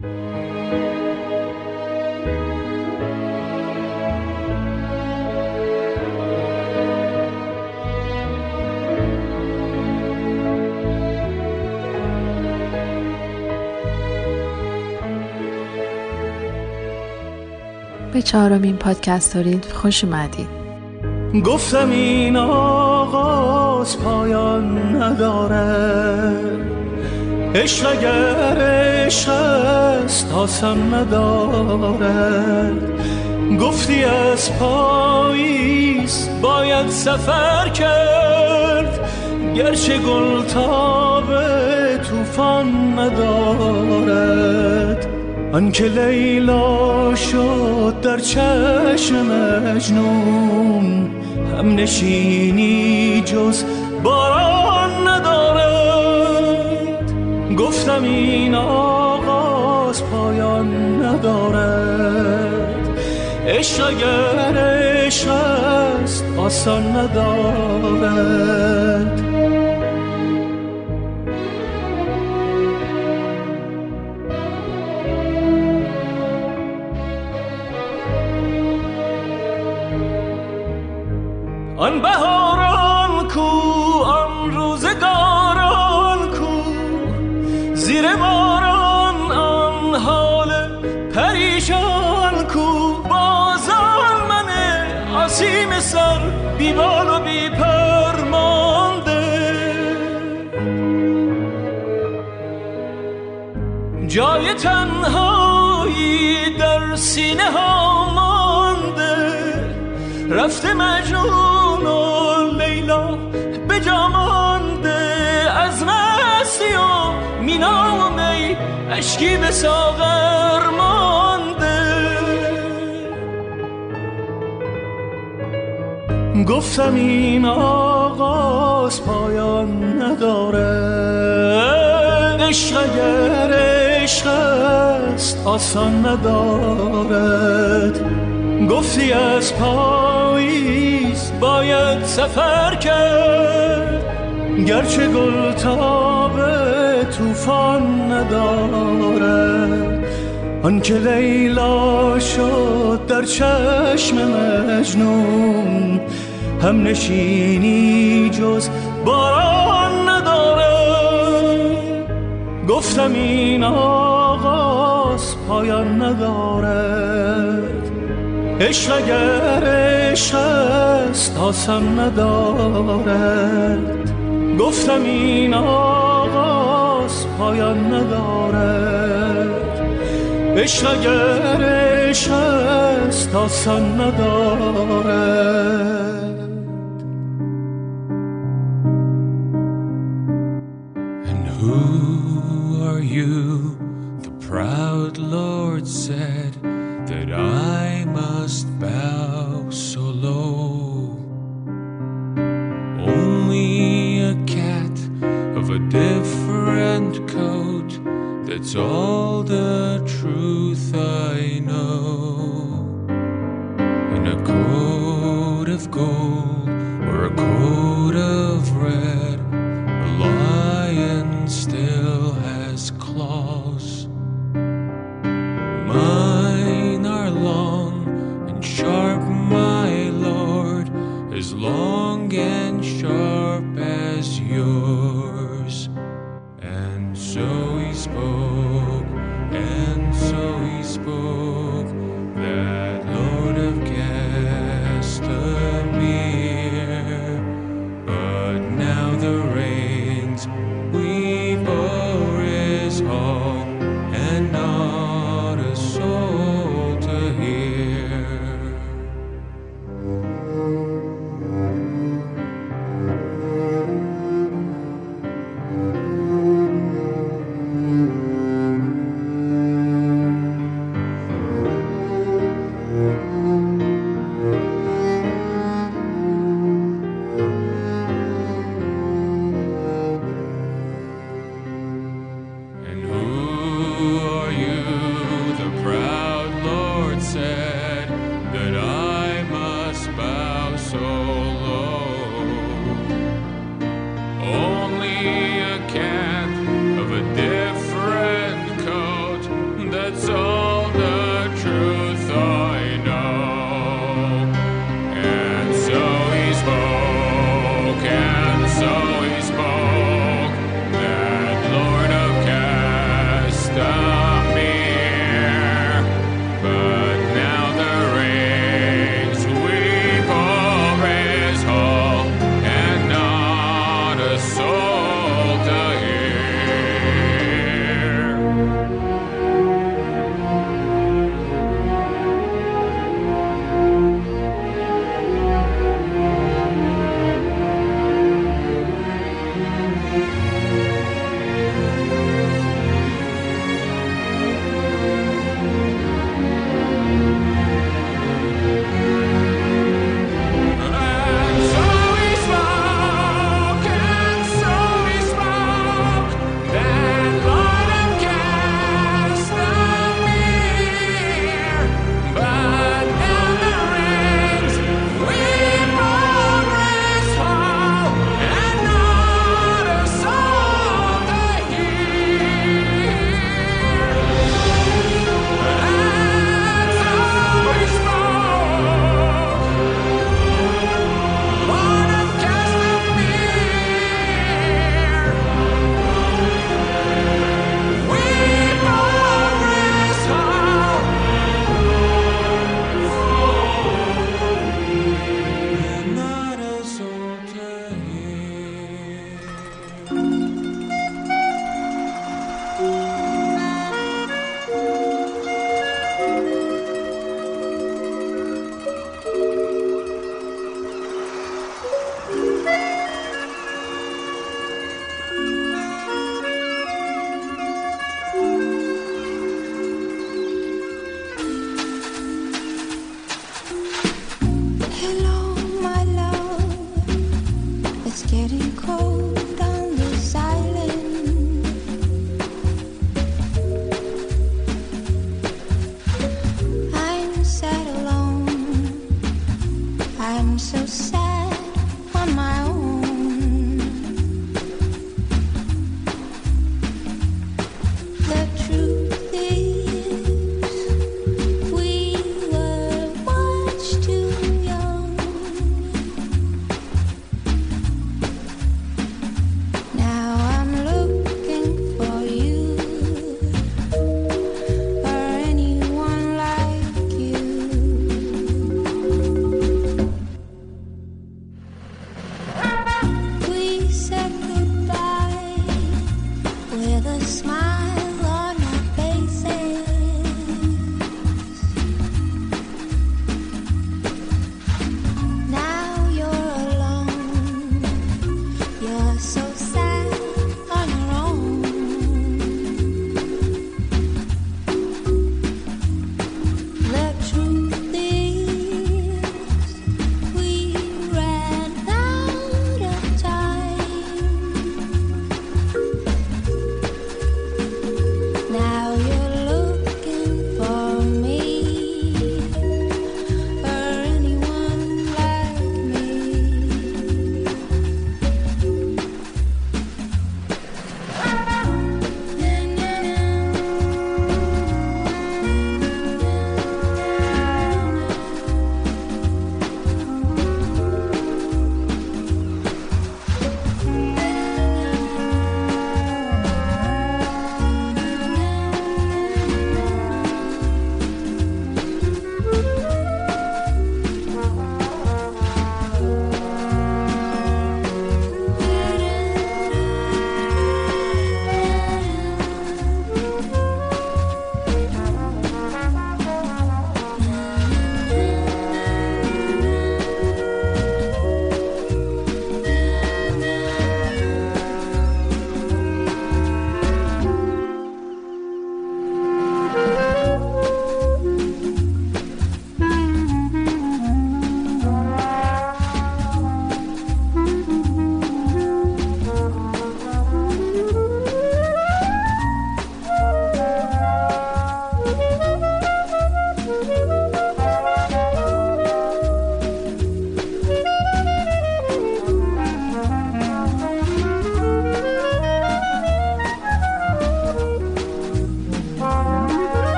به چهارمین پادکست دارید. خوش اومدید. گفتم این آغاز پایان نداره عشق اگر عشق است آسان نداره گفتی از پاییز باید سفر کرد. گرچه گل به توفان ندارد. آنکه لیلا شد در چشم مجنون هم نشینی جز باران گفتم این آغاز پایان ندارد. عشق اگر عشق است آسان ندارد. آن بهاران سینه ها مانده. رفته مجنون لیلا به جامانده از مستی و مینا و می اشکی به ساغر مانده. گفتم این آغاز پایان نداره. عشق اگر عشق است آسان ندارد. گفتی از پاییز باید سفر کرد. گرچه گل به توفان نداره آنکه لیلا شد در چشم مجنون هم نشینی جز باران گفتم این آغاز پایان نداره عشق اگر عشق است آسان ندارد. گفتم این آغاز پایان ندارد. عشق اگر عشق است آسان ندارد. You? The proud Lord said that I must bow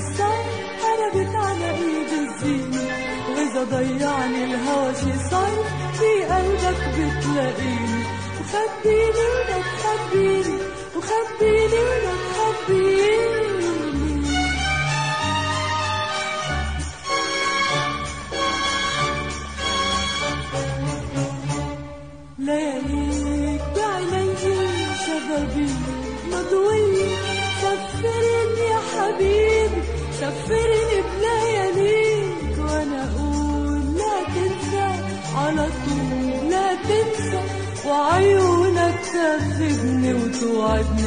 الصار هربت على إيد الزينة وإذا ضيعني الهوى شي صار في قلبك بتلاقيني. وخبيني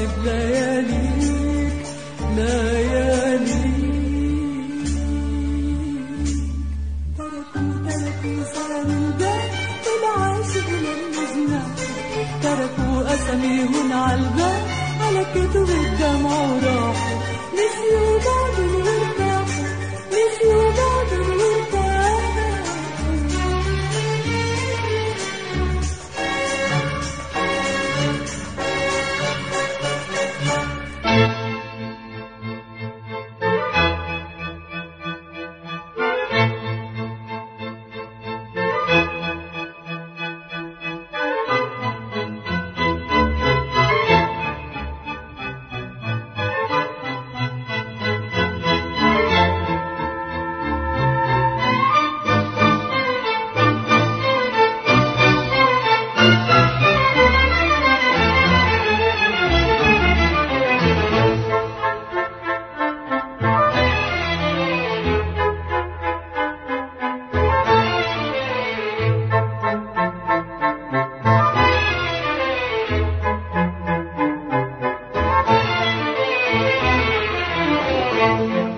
وتوعدني بلياليك لياليك تركوا تركوا صاروا الباب العاشق للمجنى تركوا أساميهن على الباب على كتب الدمع وراحوا. نسيوا Thank you.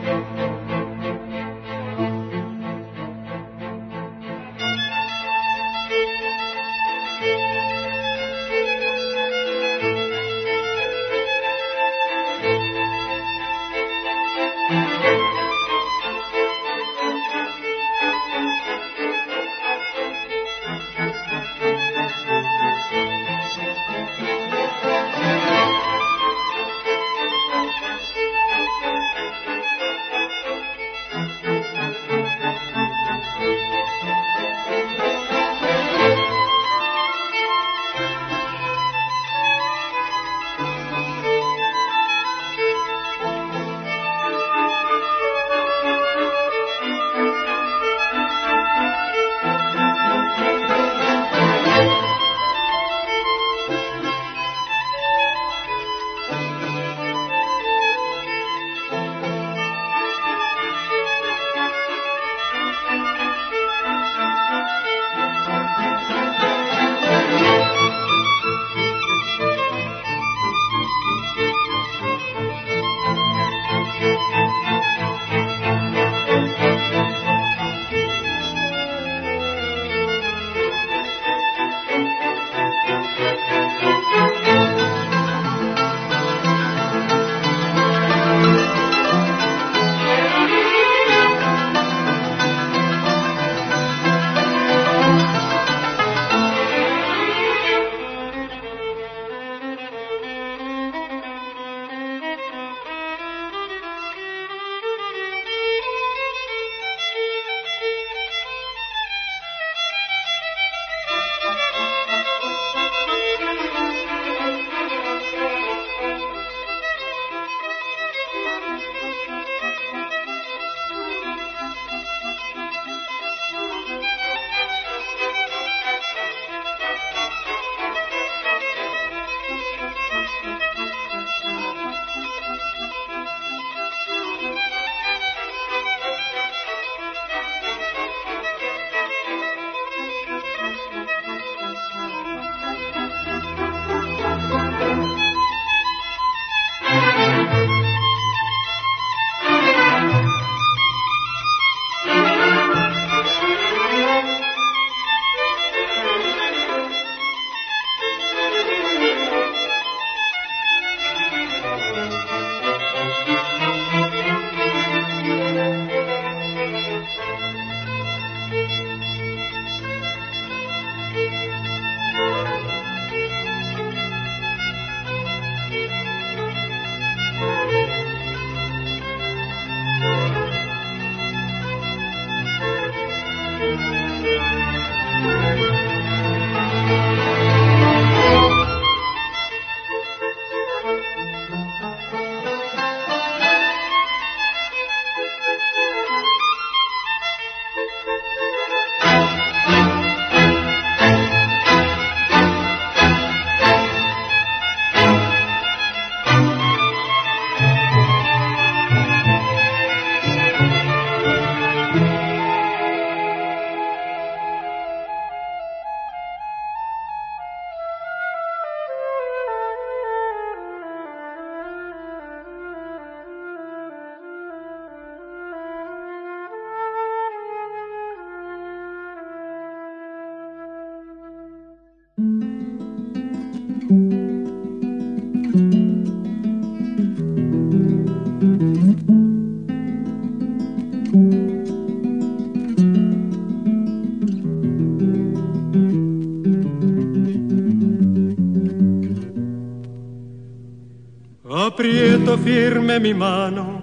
Aprieto firme mi mano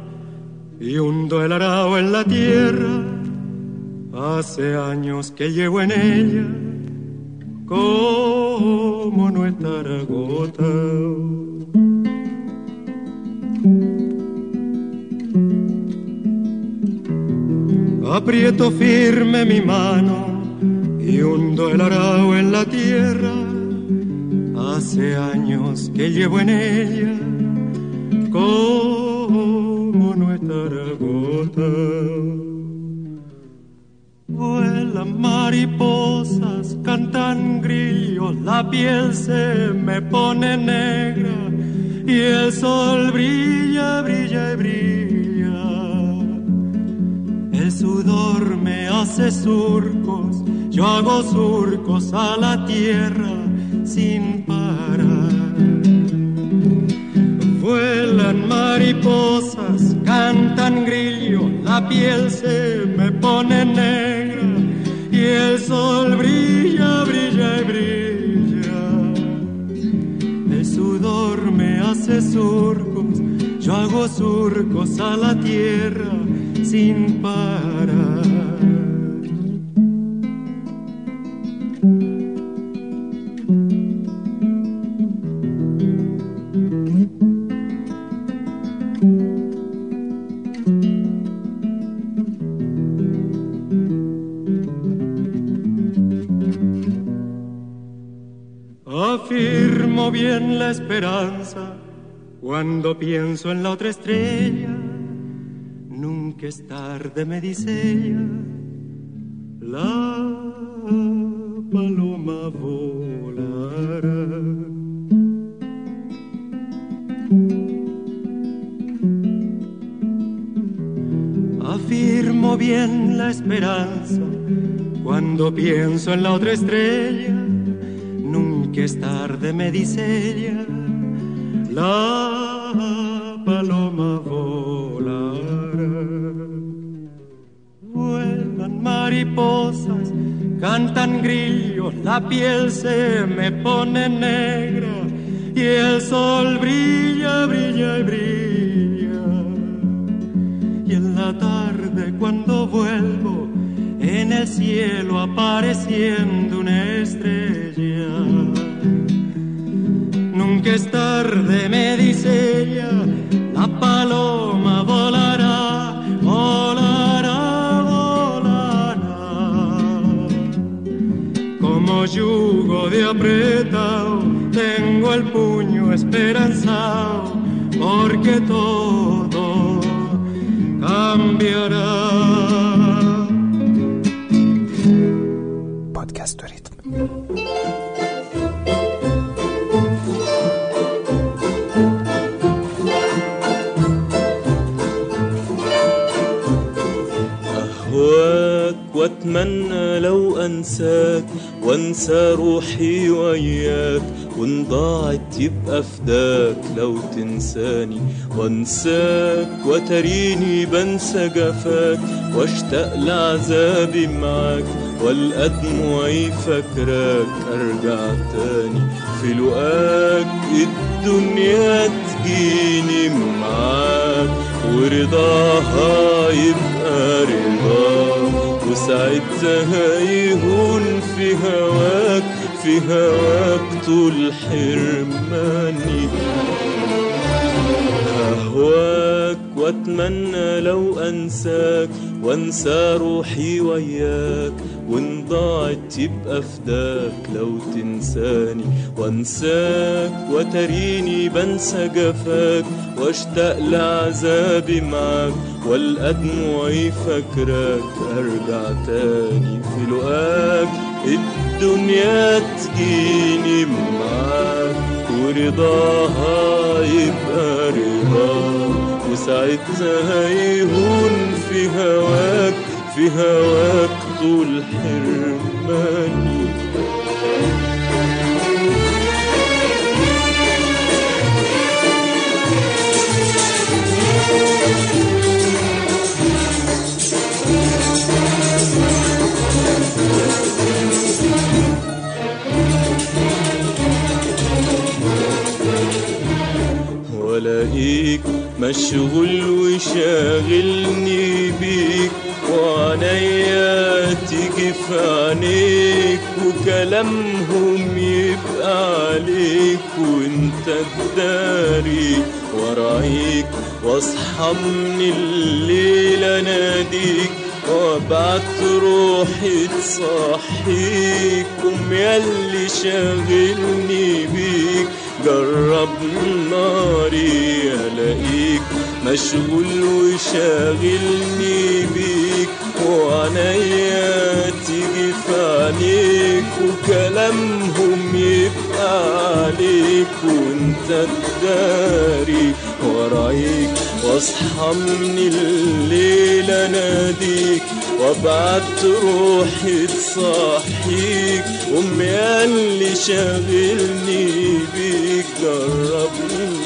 y hundo el en la tierra. Hace años que llevo en ella como nuestra gota. Aprieto firme mi mano y hundo el en la tierra. Hace años que llevo en ella como nuestra gota. Vuelan mariposas, cantan grillos, la piel se me pone negra y el sol brilla, brilla y brilla sudor me hace surcos, yo hago surcos a la tierra sin parar. Vuelan mariposas, cantan grillo, la piel se me pone negra y el sol brilla, brilla y brilla. El sudor me hace surcos, yo hago surcos a la tierra sin parar. Bien la esperanza cuando pienso en la otra estrella que es tarde, me dice ella, la paloma volará. Afirmo bien la esperanza cuando pienso en la otra estrella. Nunca es tarde, me dice ella, la paloma volará. mariposas, cantan grillos, la piel se me pone negra y el sol brilla, brilla y brilla. Y en la tarde cuando vuelvo, en el cielo apareciendo una estrella. Nunca es tarde, me dice ella, la paloma volará, volará. yugo de apretado, tengo el puño esperanzado, porque todo cambiará. Podcast انساك وانسى روحي وياك وان ضاعت يبقى فداك لو تنساني وانساك وتريني بنسى جفاك واشتاق لعذابي معاك والقى دموعي فاكراك. أرجع تاني في لقاك الدنيا تجيني معاك ورضاها يبقى رضاك. وساعتها يهون في هواك في هواك طول حرماني. أهواك وأتمنى لو أنساك وانسى روحي وياك وان ضاعت يبقى فداك لو تنساني وانساك وتريني بنسى جفاك واشتاق لعذابي معاك. والقى دموعي فاكراك أرجع تاني في لقاك. الدنيا تجيني معاك ورضاها يبقى رضاك. وساعتها يهون في هواك في هواك طول حرماني. والاقيك مشغول وشاغلني بيك. وعنيا تيجي في عينيك وكلامهم يبقى عليك. وأنت تداري ورايك واصحى من الليل أناديك. وأبعت روحي تصحيك. قوم ياللي شاغلني بيك. جرب ناري الاقيك مشغول وشاغلني بيك وعنيا تيجي في عينيك وكلامهم يبقى عليك وأنت تداري ورايك. واصحى من الليل أناديك وابعت روحي تصحيك أمي اللي شاغلني بيك جرب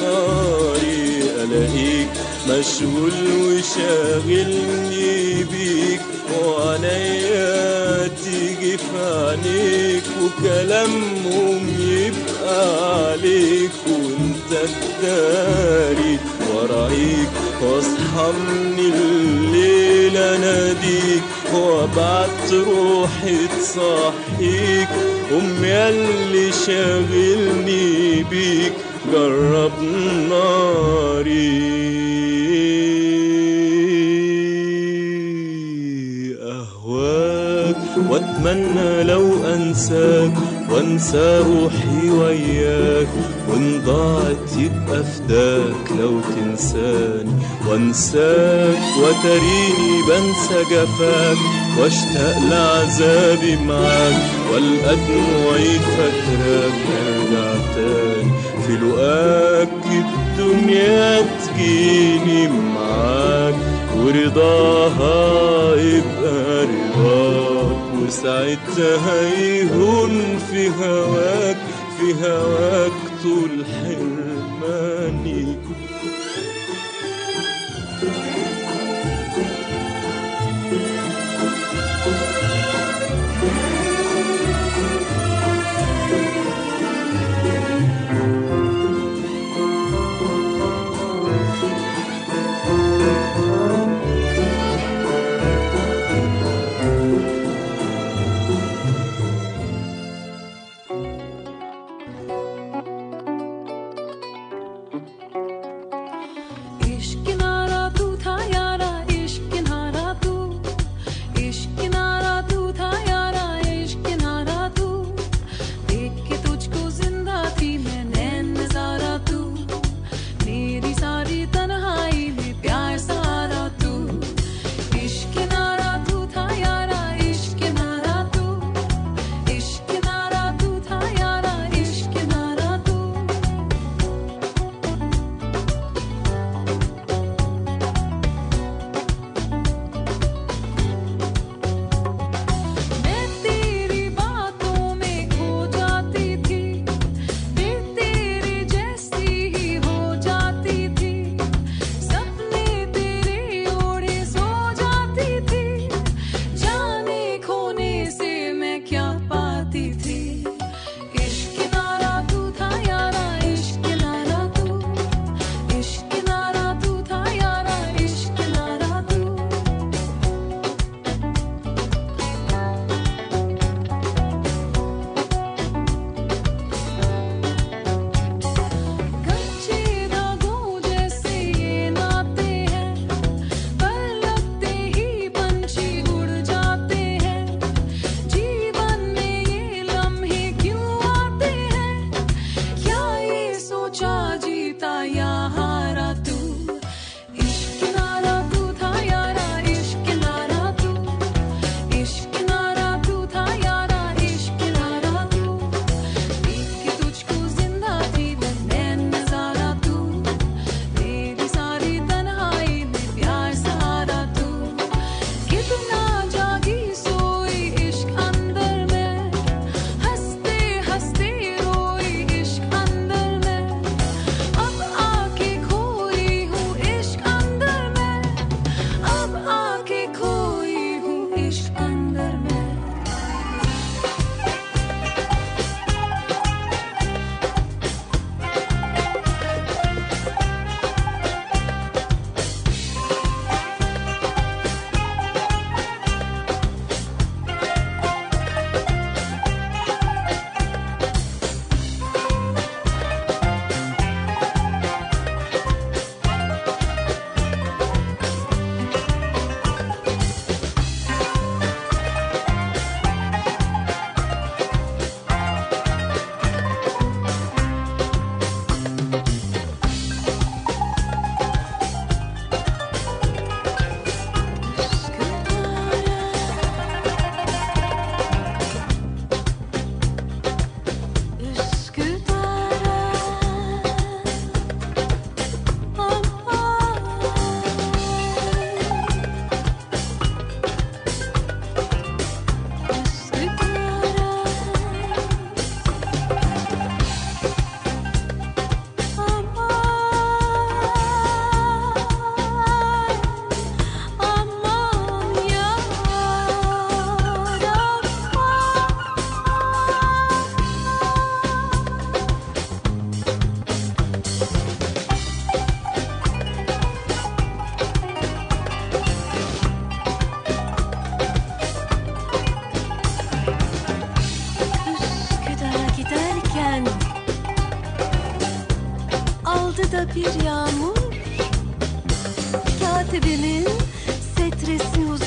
ناري الاقيك مشغول وشاغلني بيك. وعنيا تيجي في عينيك وكلامهم يبقى عليك وانت تداري ورأيك واصحى من الليل اناديك وابعت روحي تصحيك. امي اللي شاغلني بيك. جرب ناري. أهواك. وأتمنى لو أنساك. وأنسى روحي وياك. وإن ضاعت يبقى فداك لو تنساني. وانساك وتريني بنسى جفاك واشتاق لعذابي معاك. والقى دموعي فاكراك ارجع تاني. في لقاك الدنيا تجيني معاك ورضاها يبقى رضاك. وساعتها يهون في هواك في هواك طول حرماني yağdı da bir yağmur. Katibimin setresi uzun.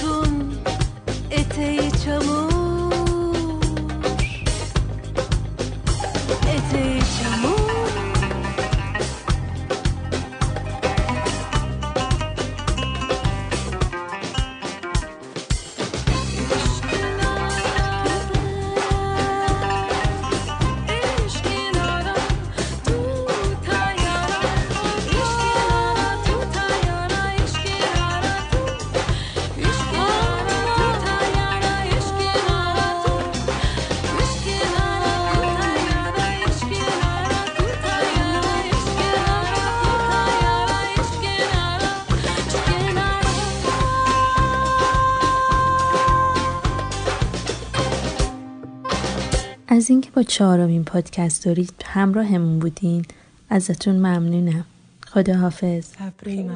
اینکه با چهارمین پادکست داری همراهمون بودین ازتون ممنونم. خداحافظ.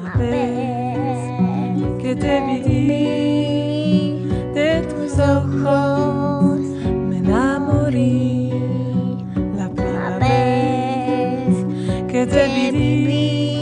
حافظ. te